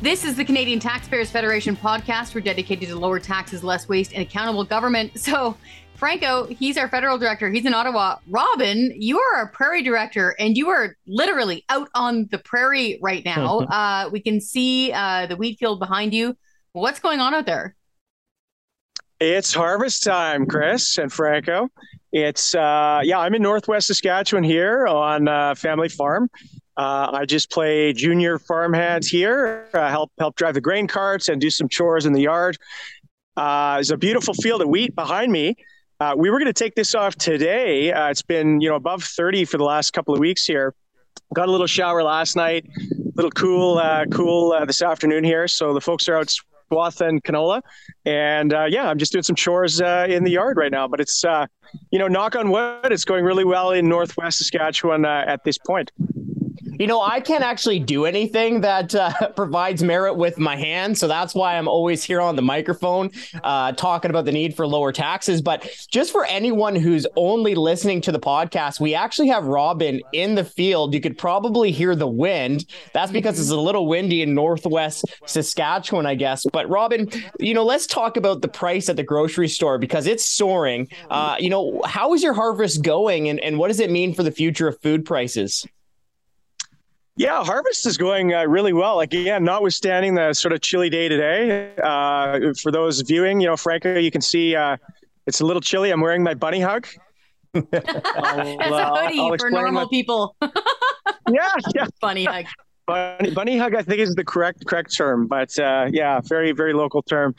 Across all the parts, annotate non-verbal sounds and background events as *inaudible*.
This is the Canadian Taxpayers Federation podcast. We're dedicated to lower taxes, less waste, and accountable government. So, Franco, he's our federal director. He's in Ottawa. Robin, you are our prairie director, and you are literally out on the prairie right now. *laughs* uh, we can see uh, the wheat field behind you. What's going on out there? It's harvest time, Chris and Franco. It's uh, yeah, I'm in Northwest Saskatchewan here on uh, family farm. Uh, I just play junior farmhand here, uh, help help drive the grain carts and do some chores in the yard. Uh, there's a beautiful field of wheat behind me. Uh, we were going to take this off today. Uh, it's been you know above 30 for the last couple of weeks here. Got a little shower last night, a little cool uh, cool this afternoon here. So the folks are out swath and canola, and yeah, I'm just doing some chores in the yard right now. But it's you know knock on wood, it's going really well in Northwest Saskatchewan at this point. You know, I can't actually do anything that uh, *laughs* provides merit with my hands. So that's why I'm always here on the microphone uh, talking about the need for lower taxes. But just for anyone who's only listening to the podcast, we actually have Robin in the field. You could probably hear the wind. That's because it's a little windy in northwest Saskatchewan, I guess. But Robin, you know, let's talk about the price at the grocery store because it's soaring. Uh, you know, how is your harvest going and, and what does it mean for the future of food prices? Yeah, harvest is going uh, really well. Again, notwithstanding the sort of chilly day today. Uh, for those viewing, you know, Franco, you can see uh, it's a little chilly. I'm wearing my bunny hug. *laughs* That's a hoodie for normal my... people. *laughs* yeah, yeah. *laughs* Bunny hug. Bunny, bunny hug, I think, is the correct correct term. But uh, yeah, very very local term.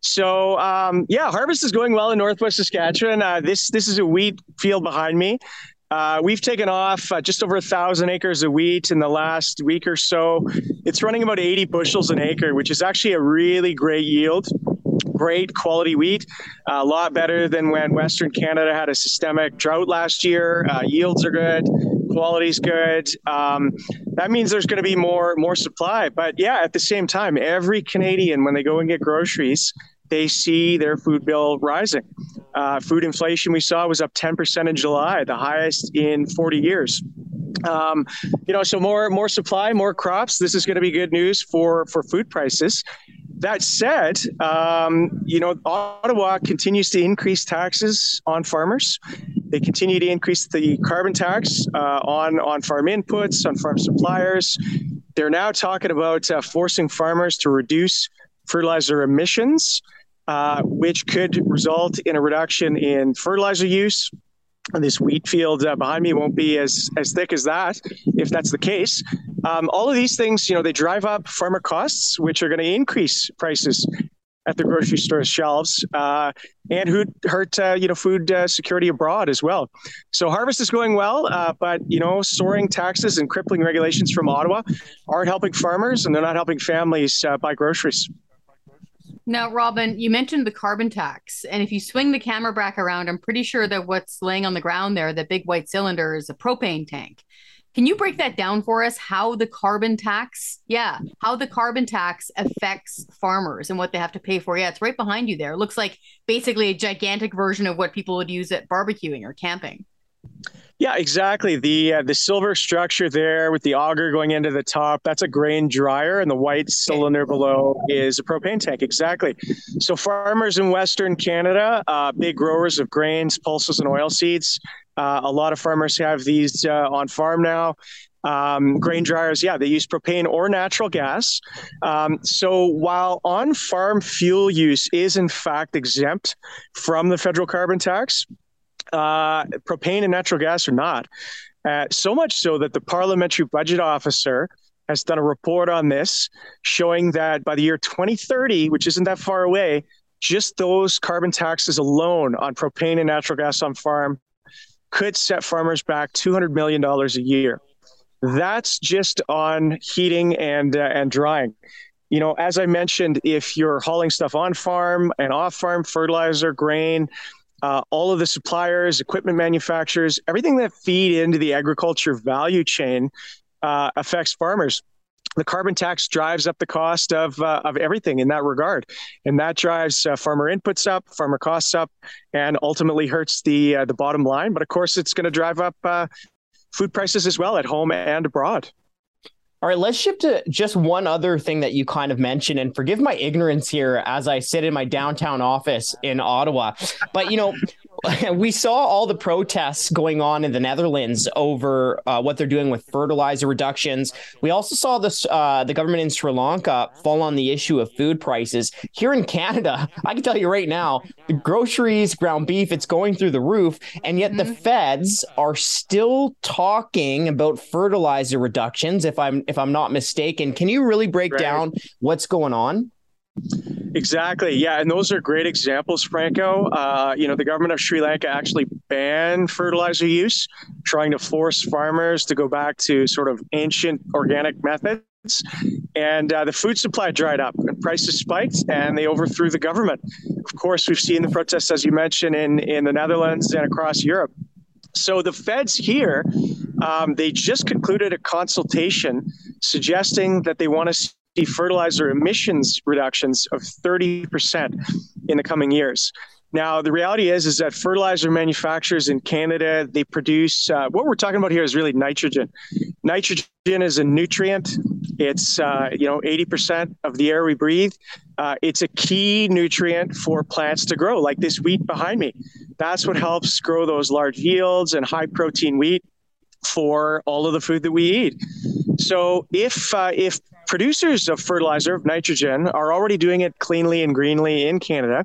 So um, yeah, harvest is going well in Northwest Saskatchewan. Uh, this this is a wheat field behind me. Uh, we've taken off uh, just over a thousand acres of wheat in the last week or so. It's running about 80 bushels an acre, which is actually a really great yield. Great quality wheat, a lot better than when Western Canada had a systemic drought last year. Uh, yields are good, quality's good. Um, that means there's going to be more more supply. But yeah, at the same time, every Canadian when they go and get groceries, they see their food bill rising. Uh, food inflation we saw was up 10% in July, the highest in 40 years. Um, you know, so more more supply, more crops. This is going to be good news for for food prices. That said, um, you know, Ottawa continues to increase taxes on farmers. They continue to increase the carbon tax uh, on on farm inputs, on farm suppliers. They're now talking about uh, forcing farmers to reduce fertilizer emissions uh, which could result in a reduction in fertilizer use. And This wheat field uh, behind me won't be as, as thick as that, if that's the case. Um, all of these things, you know, they drive up farmer costs, which are going to increase prices at the grocery store shelves uh, and who hurt uh, you know food uh, security abroad as well. So harvest is going well, uh, but you know soaring taxes and crippling regulations from Ottawa aren't helping farmers and they're not helping families uh, buy groceries. Now, Robin, you mentioned the carbon tax. And if you swing the camera back around, I'm pretty sure that what's laying on the ground there, the big white cylinder, is a propane tank. Can you break that down for us? How the carbon tax, yeah, how the carbon tax affects farmers and what they have to pay for? Yeah, it's right behind you there. It looks like basically a gigantic version of what people would use at barbecuing or camping. Yeah, exactly. The uh, the silver structure there with the auger going into the top, that's a grain dryer, and the white cylinder below is a propane tank. Exactly. So farmers in Western Canada, uh, big growers of grains, pulses, and oil seeds. Uh, a lot of farmers have these uh, on farm now. Um, grain dryers, yeah, they use propane or natural gas. Um, so while on farm fuel use is in fact exempt from the federal carbon tax, uh, propane and natural gas are not. Uh, so much so that the parliamentary budget officer has done a report on this showing that by the year 2030, which isn't that far away, just those carbon taxes alone on propane and natural gas on farm could set farmers back $200 million a year. That's just on heating and uh, and drying. You know, as I mentioned, if you're hauling stuff on farm and off farm, fertilizer, grain, uh, all of the suppliers, equipment manufacturers, everything that feed into the agriculture value chain uh, affects farmers. The carbon tax drives up the cost of uh, of everything in that regard, and that drives uh, farmer inputs up, farmer costs up, and ultimately hurts the uh, the bottom line. But of course, it's going to drive up uh, food prices as well at home and abroad. All right, let's shift to just one other thing that you kind of mentioned, and forgive my ignorance here as I sit in my downtown office in Ottawa. But you know, *laughs* we saw all the protests going on in the Netherlands over uh, what they're doing with fertilizer reductions. We also saw this uh, the government in Sri Lanka fall on the issue of food prices. Here in Canada, *laughs* I can tell you right now, the groceries, ground beef, it's going through the roof, and yet mm-hmm. the feds are still talking about fertilizer reductions. If I'm if I'm not mistaken, can you really break right. down what's going on? Exactly. Yeah. And those are great examples, Franco. Uh, you know, the government of Sri Lanka actually banned fertilizer use, trying to force farmers to go back to sort of ancient organic methods. And uh, the food supply dried up and prices spiked and they overthrew the government. Of course, we've seen the protests, as you mentioned, in, in the Netherlands and across Europe. So the feds here, um, they just concluded a consultation suggesting that they want to fertilizer emissions reductions of 30% in the coming years. Now, the reality is, is that fertilizer manufacturers in Canada, they produce, uh, what we're talking about here is really nitrogen. Nitrogen is a nutrient. It's, uh, you know, 80% of the air we breathe. Uh, it's a key nutrient for plants to grow, like this wheat behind me. That's what helps grow those large yields and high protein wheat for all of the food that we eat. So if uh, if producers of fertilizer of nitrogen are already doing it cleanly and greenly in Canada,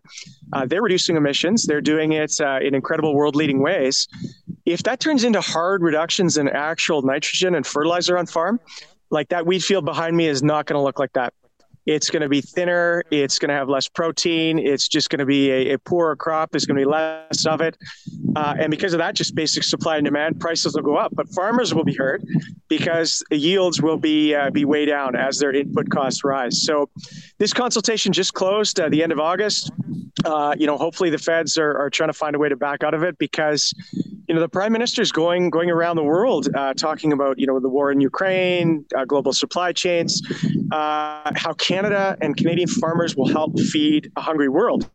uh, they're reducing emissions. They're doing it uh, in incredible world-leading ways. If that turns into hard reductions in actual nitrogen and fertilizer on farm, like that wheat field behind me is not going to look like that. It's going to be thinner. It's going to have less protein. It's just going to be a, a poorer crop. There's going to be less of it. Uh, and because of that, just basic supply and demand, prices will go up. But farmers will be hurt because yields will be uh, be way down as their input costs rise. So this consultation just closed at the end of August. Uh, you know, hopefully the feds are, are trying to find a way to back out of it because you know the prime minister is going going around the world uh, talking about you know the war in Ukraine, uh, global supply chains, uh, how Canada and Canadian farmers will help feed a hungry world,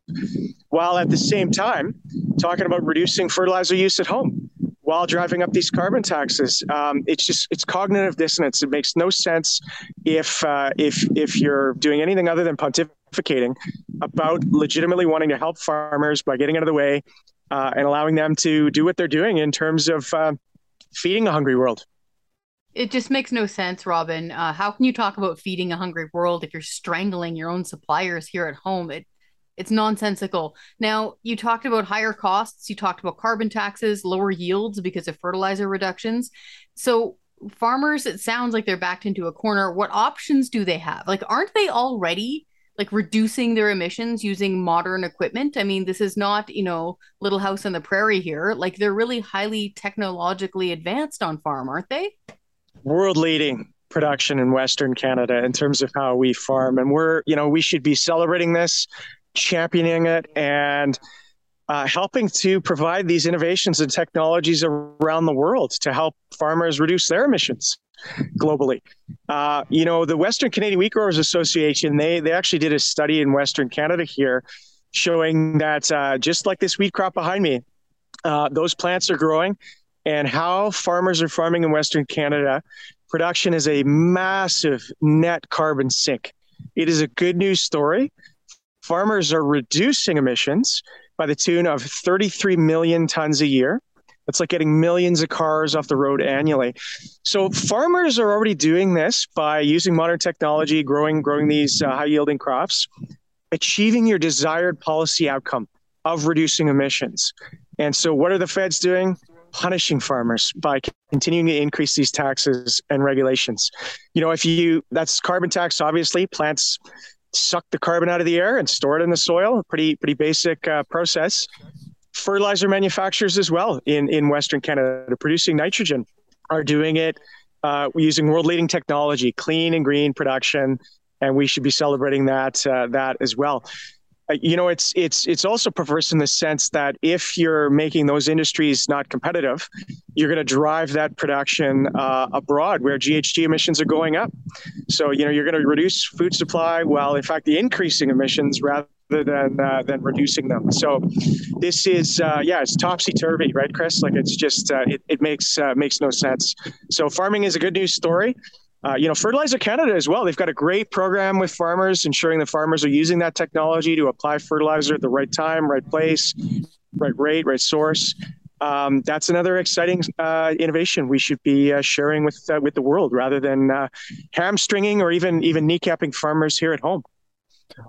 while at the same time talking about reducing fertilizer use at home while driving up these carbon taxes. Um, it's just it's cognitive dissonance. It makes no sense if uh, if if you're doing anything other than pontificating about legitimately wanting to help farmers by getting out of the way uh, and allowing them to do what they're doing in terms of uh, feeding a hungry world. It just makes no sense, Robin. Uh, how can you talk about feeding a hungry world if you're strangling your own suppliers here at home? It it's nonsensical. Now, you talked about higher costs, you talked about carbon taxes, lower yields because of fertilizer reductions. So, farmers, it sounds like they're backed into a corner. What options do they have? Like, aren't they already like reducing their emissions using modern equipment. I mean, this is not, you know, Little House on the Prairie here. Like they're really highly technologically advanced on farm, aren't they? World leading production in Western Canada in terms of how we farm. And we're, you know, we should be celebrating this, championing it, and uh, helping to provide these innovations and technologies around the world to help farmers reduce their emissions globally. Uh, you know, the Western Canadian Wheat Growers Association, they, they actually did a study in Western Canada here showing that uh, just like this wheat crop behind me, uh, those plants are growing and how farmers are farming in Western Canada, production is a massive net carbon sink. It is a good news story. Farmers are reducing emissions by the tune of 33 million tons a year. It's like getting millions of cars off the road annually. So farmers are already doing this by using modern technology, growing growing these uh, high yielding crops, achieving your desired policy outcome of reducing emissions. And so, what are the feds doing? Punishing farmers by continuing to increase these taxes and regulations. You know, if you that's carbon tax, obviously, plants suck the carbon out of the air and store it in the soil. Pretty pretty basic uh, process fertilizer manufacturers as well in, in Western Canada producing nitrogen are doing it uh, using world leading technology, clean and green production, and we should be celebrating that uh, that as well. Uh, you know, it's it's it's also perverse in the sense that if you're making those industries not competitive, you're going to drive that production uh, abroad where GHG emissions are going up. So you know you're going to reduce food supply while in fact the increasing emissions rather than uh, than reducing them. So this is uh, yeah, it's topsy turvy, right, Chris? Like it's just uh, it, it makes uh, makes no sense. So farming is a good news story. uh, you know, Fertilizer Canada as well. They've got a great program with farmers, ensuring the farmers are using that technology to apply fertilizer at the right time, right place, right rate, right source. Um, that's another exciting uh, innovation we should be uh, sharing with uh, with the world, rather than uh, hamstringing or even even kneecapping farmers here at home.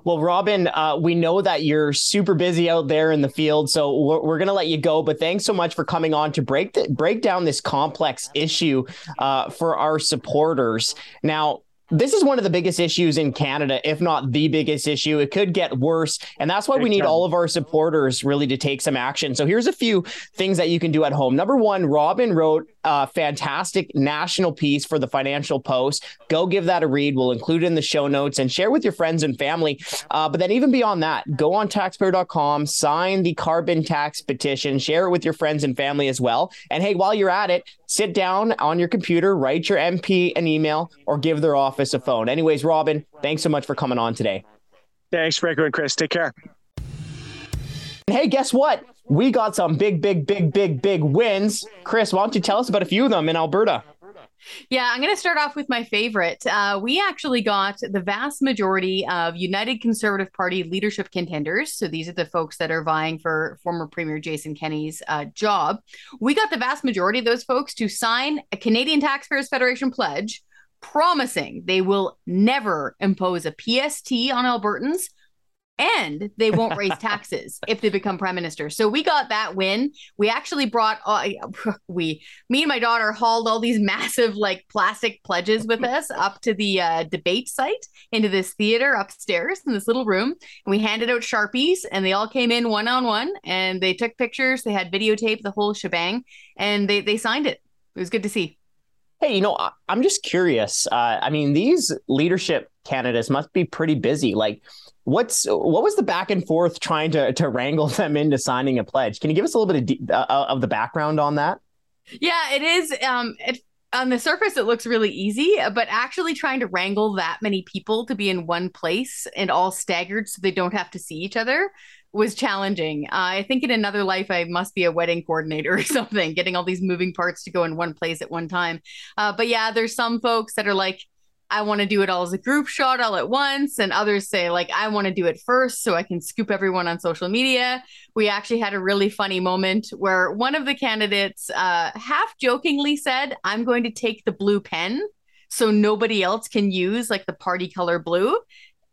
Well, Robin, uh, we know that you're super busy out there in the field, so we're, we're going to let you go. But thanks so much for coming on to break the, break down this complex issue uh, for our supporters. Now, this is one of the biggest issues in Canada, if not the biggest issue. It could get worse. And that's why we need all of our supporters really to take some action. So here's a few things that you can do at home. Number one, Robin wrote a fantastic national piece for the Financial Post. Go give that a read. We'll include it in the show notes and share with your friends and family. Uh, but then, even beyond that, go on taxpayer.com, sign the carbon tax petition, share it with your friends and family as well. And hey, while you're at it, sit down on your computer, write your MP an email, or give their office a phone. Anyways, Robin, thanks so much for coming on today. Thanks, Franco and Chris. Take care. Hey, guess what? We got some big, big, big, big, big wins. Chris, why don't you tell us about a few of them in Alberta? Yeah, I'm going to start off with my favorite. Uh, we actually got the vast majority of United Conservative Party leadership contenders. So these are the folks that are vying for former Premier Jason Kenney's uh, job. We got the vast majority of those folks to sign a Canadian Taxpayers Federation pledge promising they will never impose a PST on Albertans and they won't raise *laughs* taxes if they become prime minister. So we got that win. We actually brought uh, *laughs* we me and my daughter hauled all these *laughs* massive like plastic pledges with us up to the uh, debate site into this theater upstairs in this little room, and we handed out sharpies, and they all came in one on one, and they took pictures. They had videotape the whole shebang, and they they signed it. It was good to see. Hey, you know, I'm just curious. Uh, I mean, these leadership candidates must be pretty busy. Like, what's what was the back and forth trying to to wrangle *laughs* them into signing a pledge? Can you give us a little bit of, uh, of the background on that? Yeah, it is. Um, it, on the surface, it looks really easy, but actually trying to wrangle that many people to be in one place and all staggered so they don't have to see each other was challenging. Uh, I think in another life, I must be a wedding coordinator *laughs* or something, getting all these moving parts to go in one place at one time. Uh, but yeah, there's some folks that are like, I want to do it all as a group shot all at once. And others say, like, I want to do it first so I can scoop everyone on social media. We actually had a really funny moment where one of the candidates uh, half jokingly said, I'm going to take the blue pen so nobody else can use like the party color blue.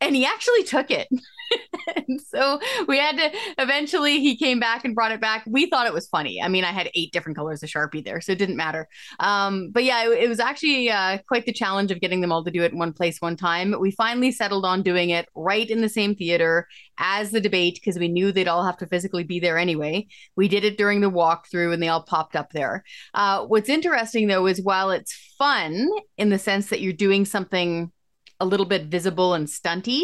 And he actually took it. *laughs* *laughs* and so we had to eventually he came back and brought it back. We thought it was funny. I mean, I had eight different colors of Sharpie there, so it didn't matter. Um, but yeah, it, it was actually uh, quite the challenge of getting them all to do it in one place, one time. We finally settled on doing it right in the same theater as the debate because we knew they'd all have to physically be there anyway. We did it during the walkthrough and they all popped up there. Uh, what's interesting though is while it's fun in the sense that you're doing something a little bit visible and stunty,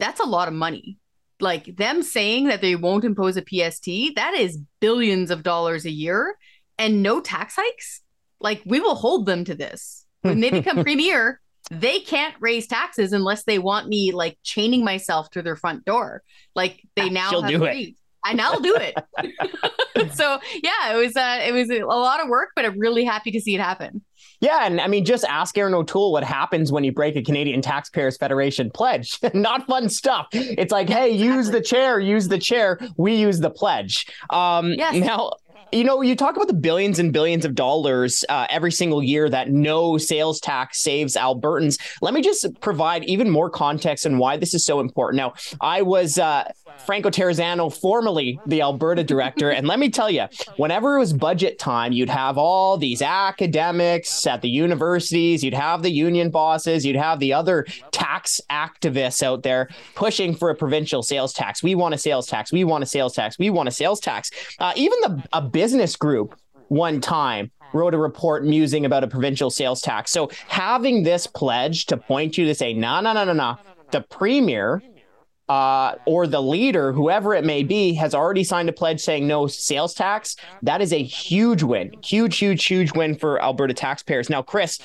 that's a lot of money. Like them saying that they won't impose a PST, that is billions of dollars a year and no tax hikes. Like we will hold them to this. When they become *laughs* premier, they can't raise taxes unless they want me like chaining myself to their front door. Like they now She'll have do agreed. I now do it. *laughs* *laughs* so yeah, it was uh, it was a lot of work, but I'm really happy to see it happen. Yeah, and I mean, just ask Erin O'Toole what happens when you break a Canadian Taxpayers Federation pledge. *laughs* Not fun stuff. It's like, hey, use the chair, use the chair. We use the pledge. Um, yes. Now, you know, you talk about the billions and billions of dollars uh, every single year that no sales tax saves Albertans. Let me just provide even more context on why this is so important. Now, I was uh, Franco Terrazzano, formerly the Alberta director, and let me tell you, whenever it was budget time, you'd have all these academics at the universities, you'd have the union bosses, you'd have the other tax activists out there pushing for a provincial sales tax. We want a sales tax. We want a sales tax. We want a sales tax. Uh, even the a business group one time wrote a report musing about a provincial sales tax. So having this pledge to point you to say, no, no, no, no, no, the premier uh, or the leader, whoever it may be, has already signed a pledge saying no sales tax. That is a huge win, huge, huge, huge win for Alberta taxpayers. Now, Chris,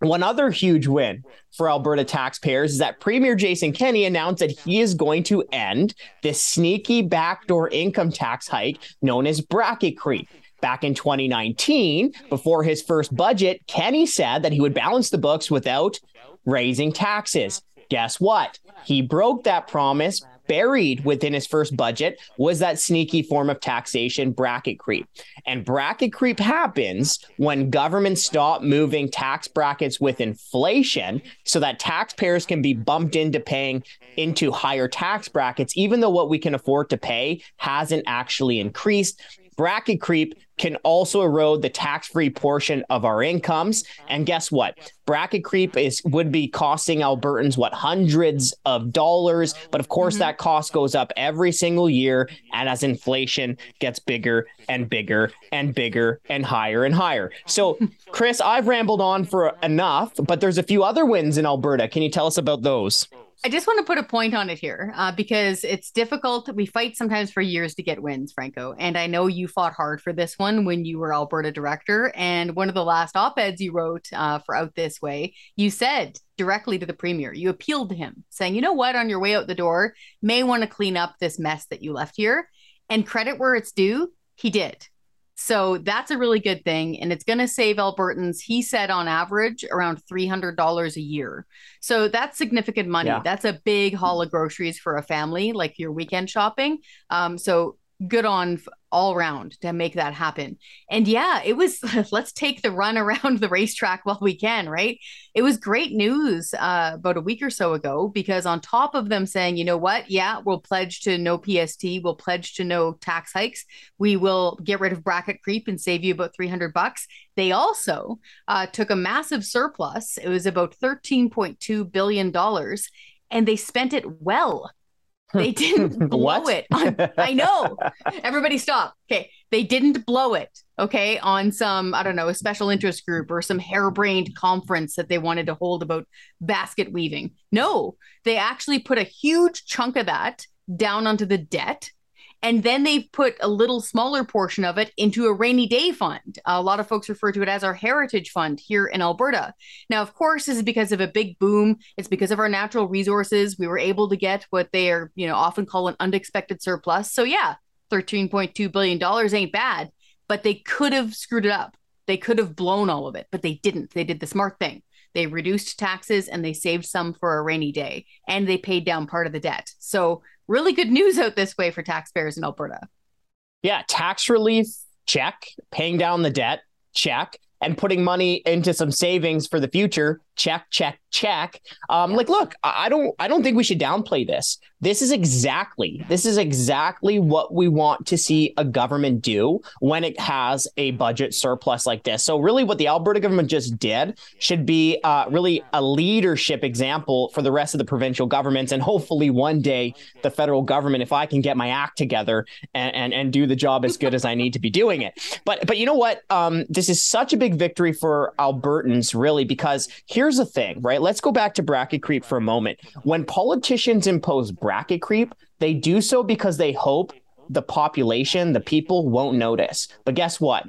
one other huge win for Alberta taxpayers is that Premier Jason Kenney announced that he is going to end this sneaky backdoor income tax hike known as bracket creep. Back in 2019, before his first budget, Kenney said that he would balance the books without raising taxes. Guess what? He broke that promise. Buried within his first budget was that sneaky form of taxation, bracket creep. And bracket creep happens when governments stop moving tax brackets with inflation so that taxpayers can be bumped into paying into higher tax brackets, even though what we can afford to pay hasn't actually increased bracket creep can also erode the tax-free portion of our incomes. And guess what? Bracket creep is would be costing Albertans what hundreds of dollars, but of course mm-hmm. that cost goes up every single year and as inflation gets bigger and bigger and bigger and higher and higher. So, Chris, I've rambled on for enough, but there's a few other wins in Alberta. Can you tell us about those? I just want to put a point on it here uh, because it's difficult. We fight sometimes for years to get wins, Franco. And I know you fought hard for this one when you were Alberta director. And one of the last op eds you wrote uh, for Out This Way, you said directly to the premier, you appealed to him, saying, you know what, on your way out the door, may want to clean up this mess that you left here. And credit where it's due, he did. So that's a really good thing. And it's going to save Albertans, he said, on average, around $300 a year. So that's significant money. Yeah. That's a big haul of groceries for a family, like your weekend shopping. Um, so good on all around to make that happen. And yeah, it was *laughs* let's take the run around the racetrack while we can, right? It was great news uh, about a week or so ago because on top of them saying, you know what, yeah, we'll pledge to no PST, we'll pledge to no tax hikes, we will get rid of bracket creep and save you about 300 bucks. They also uh, took a massive surplus. It was about 13.2 billion dollars and they spent it well they *laughs* didn't blow it. On, I know. Everybody stop. Okay. They didn't blow it. Okay. On some, I don't know, a special interest group or some harebrained conference that they wanted to hold about basket weaving. No, they actually put a huge chunk of that down onto the debt and then they've put a little smaller portion of it into a rainy day fund. A lot of folks refer to it as our heritage fund here in Alberta. Now, of course, this is because of a big boom. It's because of our natural resources. We were able to get what they are, you know, often call an unexpected surplus. So yeah, $13.2 billion ain't bad, but they could have screwed it up. They could have blown all of it, but they didn't. They did the smart thing. They reduced taxes and they saved some for a rainy day and they paid down part of the debt. So really good news out this way for taxpayers in Alberta. Yeah, tax relief, check. Paying down the debt, check. And putting money into some savings for the future, check, check, check. Um, Like, look, I don't, I don't think we should downplay this. This is exactly, this is exactly what we want to see a government do when it has a budget surplus like this. So, really, what the Alberta government just did should be uh, really a leadership example for the rest of the provincial governments, and hopefully one day the federal government, if I can get my act together and and, and do the job as good as I need to be doing it. But but you know what? Um, this is such a big victory for Albertans, really, because here's the thing, right? Let's go back to bracket creep for a moment. When politicians impose bracket creep, they do so because they hope the population, the people won't notice. But guess what?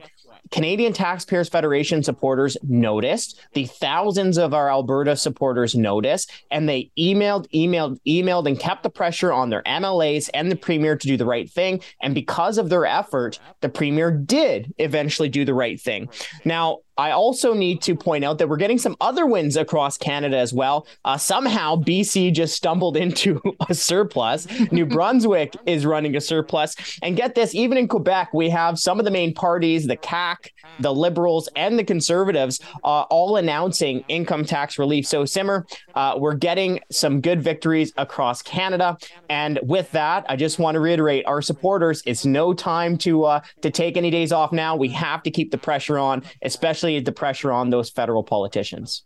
Canadian Taxpayers Federation supporters noticed, the thousands of our Alberta supporters noticed, and they emailed, emailed, emailed, and kept the pressure on their MLAs and the Premier to do the right thing. And because of their effort, the Premier did eventually do the right thing. Now, I also need to point out that we're getting some other wins across Canada as well. Uh, somehow, BC just stumbled into *laughs* a surplus. New *laughs* Brunswick is running a surplus. And get this, even in Quebec, we have some of the main parties, the CAQ, the Liberals, and the Conservatives, uh, all announcing income tax relief. So, Simmer, uh, we're getting some good victories across Canada. And with that, I just want to reiterate our supporters, it's no time to, uh, to take any days off now. We have to keep the pressure on, especially the pressure on those federal politicians.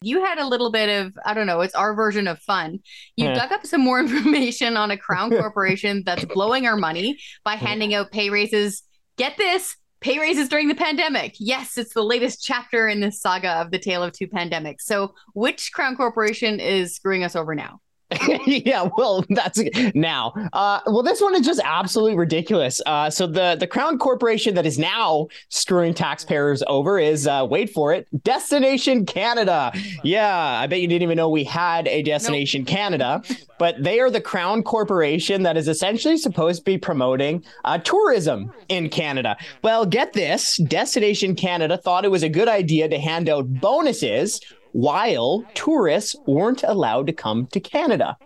You had a little bit of i don't know it's our version of fun. You yeah. dug up some more *laughs* information on a crown corporation that's blowing our money by handing out pay raises. Get this pay raises during the pandemic. Yes it's the latest chapter in this saga of the tale of two pandemics. So which crown corporation is screwing us over now *laughs* yeah, well, that's now. Uh, well, this one is just absolutely ridiculous. Uh, so the the Crown Corporation that is now screwing taxpayers over is uh, wait for it, Destination Canada. Yeah, I bet you didn't even know we had a Destination nope. Canada, but they are the Crown Corporation that is essentially supposed to be promoting uh, tourism in Canada. Well, get this, Destination Canada thought it was a good idea to hand out bonuses while tourists weren't allowed to come to Canada.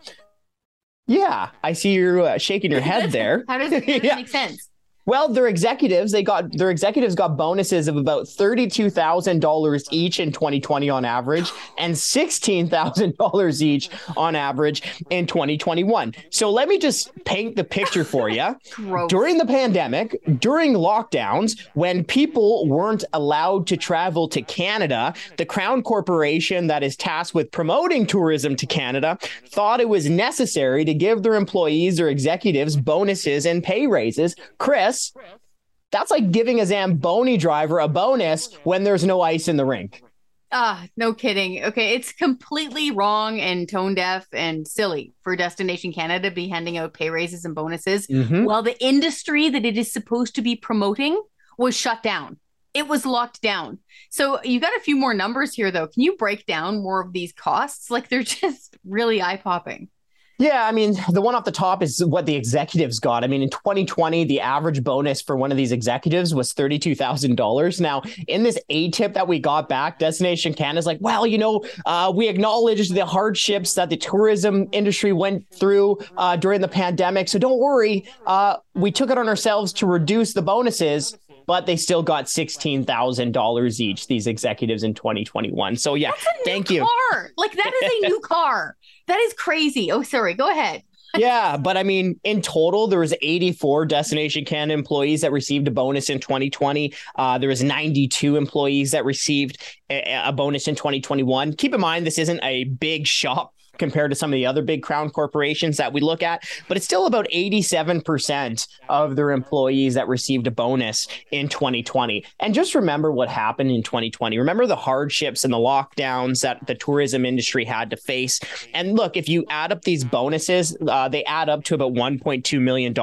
Yeah, I see you uh, shaking your *laughs* head there. How does, it *laughs* yeah. make sense? Well, their executives, they got their executives got bonuses of about $32,000 each in 2020 on average and $16,000 each on average in 2021. So let me just paint the picture for you. *laughs* during the pandemic, during lockdowns, when people weren't allowed to travel to Canada, the Crown Corporation that is tasked with promoting tourism to Canada thought it was necessary to give their employees or executives bonuses and pay raises. Chris, that's like giving a Zamboni driver a bonus when there's no ice in the rink. Ah, no kidding. Okay, it's completely wrong and tone deaf and silly for Destination Canada to be handing out pay raises and bonuses mm-hmm. while the industry that it is supposed to be promoting was shut down. It was locked down. So you got a few more numbers here though. Can you break down more of these costs? Like they're *laughs* just really eye popping. Yeah, I mean, the one off the top is what the executives got. I mean, in 2020, the average bonus for one of these executives was $32,000. Now, in this A tip that we got back, Destination Canada is like, well, you know, uh, we acknowledge the hardships that the tourism industry went through uh, during the pandemic. So don't worry. Uh, we took it on ourselves to reduce the bonuses but they still got $16,000 each, these executives in 2021. So, yeah, thank you. Car. Like, that is a *laughs* new car. That is crazy. Oh, sorry. Go ahead. *laughs* yeah, but I mean, in total, there was 84 Destination Canada employees that received a bonus in 2020. Uh, there was 92 employees that received a, a bonus in 2021. Keep in mind, this isn't a big shop compared to some of the other big crown corporations that we look at, but it's still about 87% of their employees that received a bonus in 2020. And just remember what happened in 2020. Remember the hardships and the lockdowns that the tourism industry had to face. And look, if you add up these bonuses, uh, they add up to about $1.2 million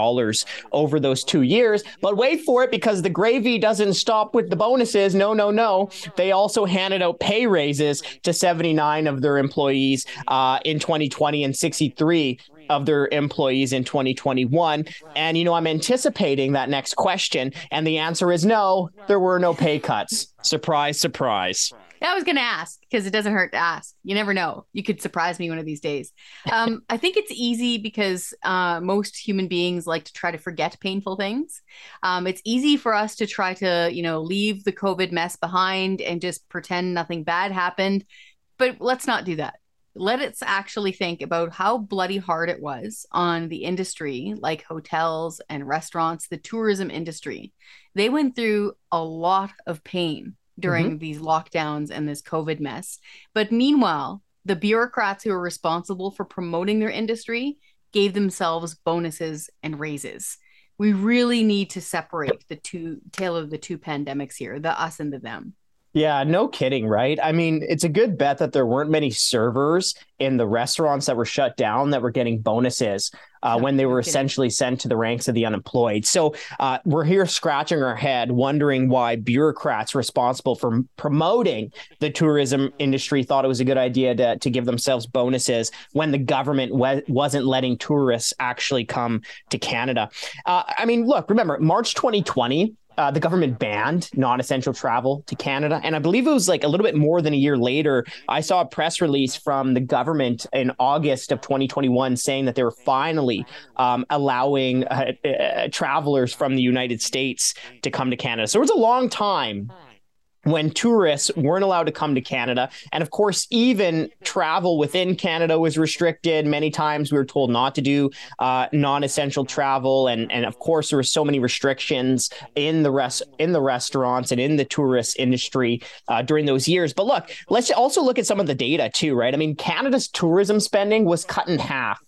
over those two years. But wait for it because the gravy doesn't stop with the bonuses. No, no, no. They also handed out pay raises to 79 of their employees uh, in 2020 and 63 of their employees in 2021. And, you know, I'm anticipating that next question. And the answer is no, there were no pay cuts. surprise, surprise. I was going to ask because it doesn't hurt to ask. You never know. You could surprise me one of these days. Um, *laughs* I think it's easy because uh, most human beings like to try to forget painful things. Um, it's easy for us to try to, you know, leave the COVID mess behind and just pretend nothing bad happened. But let's not do that let us actually think about how bloody hard it was on the industry like hotels and restaurants the tourism industry. They went through a lot of pain during mm-hmm. these lockdowns and this covid mess. But meanwhile the bureaucrats who are responsible for promoting their industry gave themselves bonuses and raises. We really need to separate the two tale of the two pandemics here the us and the them yeah, no kidding, right? I mean, it's a good bet that there weren't many servers in the restaurants that were shut down that were getting bonuses uh, when they were essentially sent to the ranks of the unemployed. So uh, we're here scratching our head, wondering why bureaucrats responsible for promoting the tourism industry thought it was a good idea to, to give themselves bonuses when the government we- wasn't letting tourists actually come to Canada. Uh, I mean, look, remember, March 2020 uh, the government banned non-essential travel to Canada, and I believe it was like a little bit more than a year later. I saw a press release from the government in August of 2021 saying that they were finally um, allowing uh, uh, travelers from the United States to come to Canada. So it was a long time when tourists weren't allowed to come to Canada. And of course, even travel within Canada was restricted. Many times we were told not to do uh, non-essential travel. And, and of course, there were so many restrictions in the rest in the restaurants and in the tourist industry uh, during those years. But look, let's also look at some of the data too, right? I mean, Canada's tourism spending was cut in half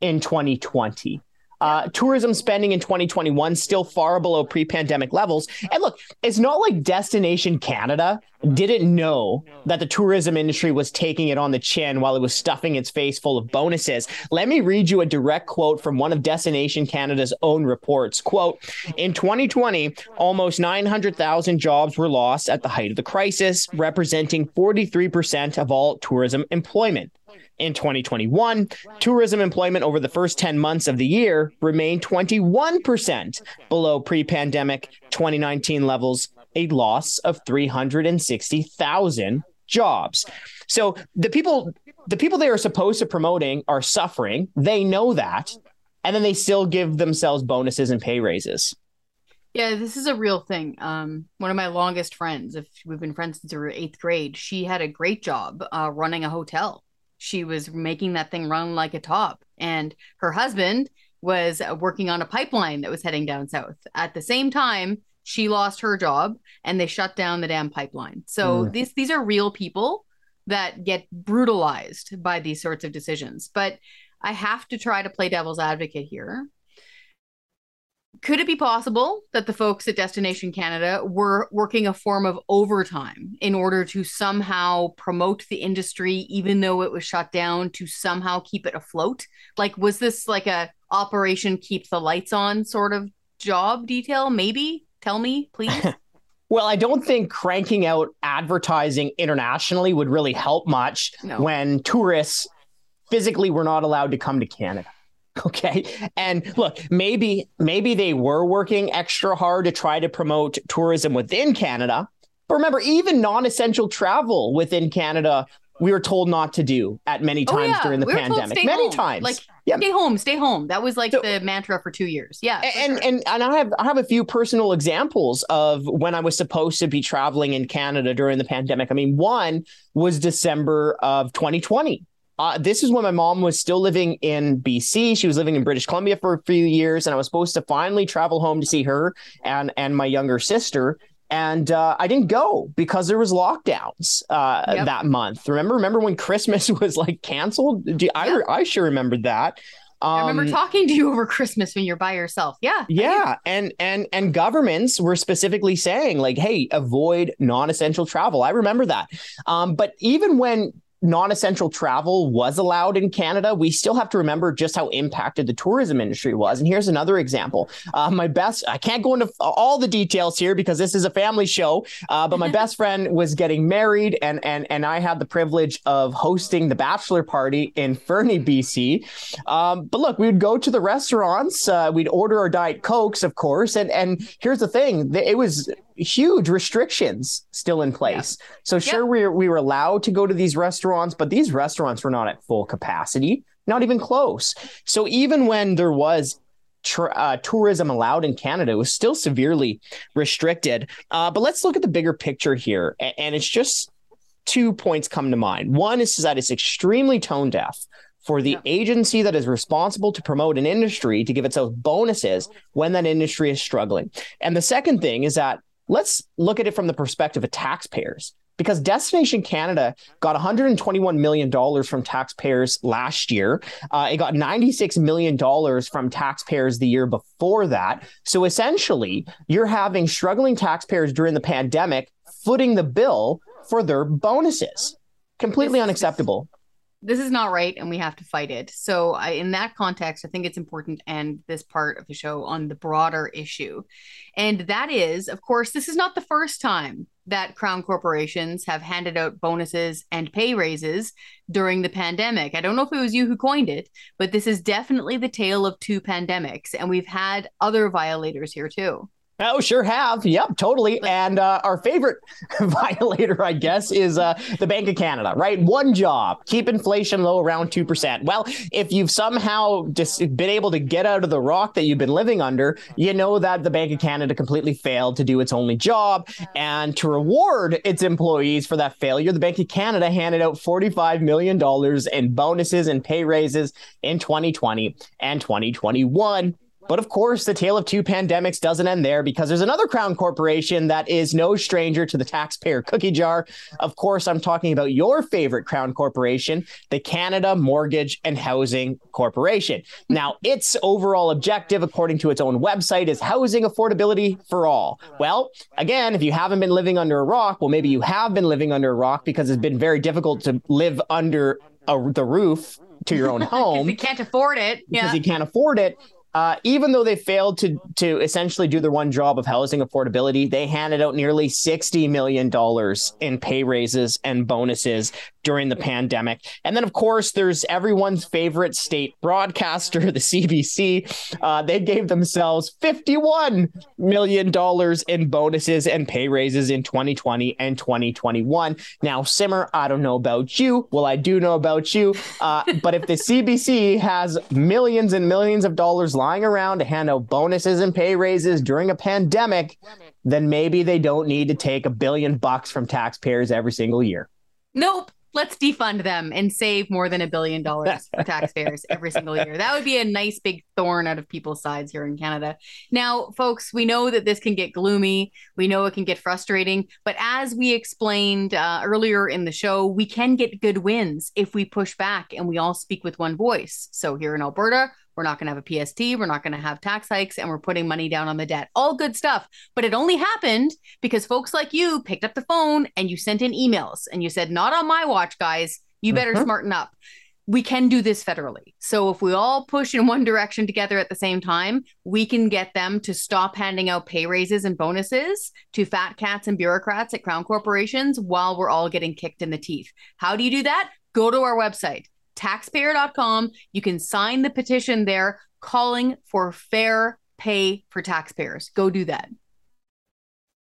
in 2020. Uh, tourism spending in 2021 still far below pre-pandemic levels. And look, it's not like Destination Canada didn't know that the tourism industry was taking it on the chin while it was stuffing its face full of bonuses. Let me read you a direct quote from one of Destination Canada's own reports. Quote, in 2020, almost 900,000 jobs were lost at the height of the crisis, representing 43% of all tourism employment. In 2021, tourism employment over the first 10 months of the year remained 21% below pre pandemic 2019 levels, a loss of 360,000 jobs. So the people the people they are supposed to promoting are suffering. They know that. And then they still give themselves bonuses and pay raises. Yeah, this is a real thing. Um, one of my longest friends, if we've been friends since we were eighth grade, she had a great job uh, running a hotel. She was making that thing run like a top, and her husband was uh, working on a pipeline that was heading down south. At the same time, she lost her job, and they shut down the damn pipeline. So mm. these these are real people that get brutalized by these sorts of decisions. But I have to try to play devil's advocate here could it be possible that the folks at Destination Canada were working a form of overtime in order to somehow promote the industry, even though it was shut down, to somehow keep it afloat? Like, was this like a operation keep the lights on sort of job detail? Maybe tell me, please. *laughs* Well, I don't think cranking out advertising internationally would really help much no. when tourists physically were not allowed to come to Canada. *laughs* Okay. And look, maybe maybe they were working extra hard to try to promote tourism within Canada. But remember, even non-essential travel within Canada, we were told not to do at many oh, times oh, yeah. during the we pandemic. Many home. times. Like yeah. stay home, stay home. That was like so, the mantra for two years. Yeah. And sure. and and I have I have a few personal examples of when I was supposed to be traveling in Canada during the pandemic. I mean, one was December of 2020 uh, this is when my mom was still living in BC. She was living in British Columbia for a few years, and I was supposed to finally travel home to see her and and my younger sister. And uh, I didn't go because there was lockdowns uh, yep. that month. Remember, remember when Christmas *laughs* was like canceled? You, I I sure remembered that. Um, I remember um, talking to you over Christmas when you're by yourself. Yeah. Yeah. And and and governments were specifically saying, like, hey, avoid non-essential travel. I remember that. Um, but even when non-essential travel was allowed in Canada, we still have to remember just how impacted the tourism industry was. And here's another example. Uh, my best, I can't go into all the details here because this is a family show, uh, but my *laughs* best friend was getting married, and and and I had the privilege of hosting the bachelor party in Fernie, BC. Um, but look, we would go to the restaurants, uh, we'd order our diet cokes, of course, and and here's the thing: it was huge restrictions still in place. Yeah. So sure, yeah. we, were, we were allowed to go to these restaurants, but these restaurants were not at full capacity, not even close. So even when there was uh, tourism allowed in Canada, it was still severely restricted. Uh, but let's look at the bigger picture here. And, and it's just two points come to mind. One is that it's extremely tone deaf for the yeah. agency that is responsible to promote an industry to give itself bonuses when that industry is struggling. And the second thing is that let's look at it from the perspective of taxpayers because Destination Canada got $121 million from taxpayers last year. Uh, it got $96 million from taxpayers the year before that. So essentially, you're having struggling taxpayers during the pandemic footing the bill for their bonuses. Completely unacceptable this is not right and we have to fight it. So, I, in that context, I think it's important and this part of the show on the broader issue. And that is, of course, this is not the first time that crown corporations have handed out bonuses and pay raises during the pandemic. I don't know if it was you who coined it, but this is definitely the tale of two pandemics. And we've had other violators here too. Oh, sure have. Yep, totally. And uh, our favorite *laughs* violator, I guess, is uh, the Bank of Canada, right? One job, keep inflation low around 2%. Well, if you've somehow just been able to get out of the rock that you've been living under, you know that the Bank of Canada completely failed to do its only job. And to reward its employees for that failure, the Bank of Canada handed out $45 million in bonuses and pay raises in 2020 and 2021 But of course, the tale of two pandemics doesn't end there because there's another crown corporation that is no stranger to the taxpayer cookie jar. Of course, I'm talking about your favorite crown corporation, the Canada Mortgage and Housing Corporation. Now, its overall objective, according to its own website, is housing affordability for all. Well, again, if you haven't been living under a rock, well, maybe you have been living under a rock because it's been very difficult to live under a, the roof to your own *laughs* home. you can't afford it. Because Yeah. you can't afford it. Uh, even though they failed to to essentially do their one job of housing affordability, they handed out nearly sixty million dollars in pay raises and bonuses during the pandemic. And then, of course, there's everyone's favorite state broadcaster, *laughs* the CBC. Uh, they gave themselves fifty-one million dollars in bonuses and pay raises in 2020 and 2021. Now, Simmer, I don't know about you. Well, I do know about you. Uh, but if the CBC has millions and millions of dollars lying around to hand out bonuses and pay raises during a pandemic, then maybe they don't need to take a billion bucks from taxpayers every single year. Nope. Let's defund them and save more than a billion dollars for taxpayers every single year. That would be a nice big thorn out of people's sides here in Canada. Now, folks, we know that this can get gloomy. We know it can get frustrating. But as we explained uh, earlier in the show, we can get good wins if we push back and we all speak with one voice. So here in Alberta, we're not going to have a PST. We're not going to have tax hikes and we're putting money down on the debt. All good stuff. But it only happened because folks like you picked up the phone and you sent in emails and you said, Not on my watch, guys. You better Mhm. smarten up. We can do this federally. So if we all push in one direction together at the same time, we can get them to stop handing out pay raises and bonuses to fat cats and bureaucrats at crown corporations while we're all getting kicked in the teeth. How do you do that? Go to our website taxpayer.com. You can sign the petition there calling for fair pay for taxpayers. Go do that.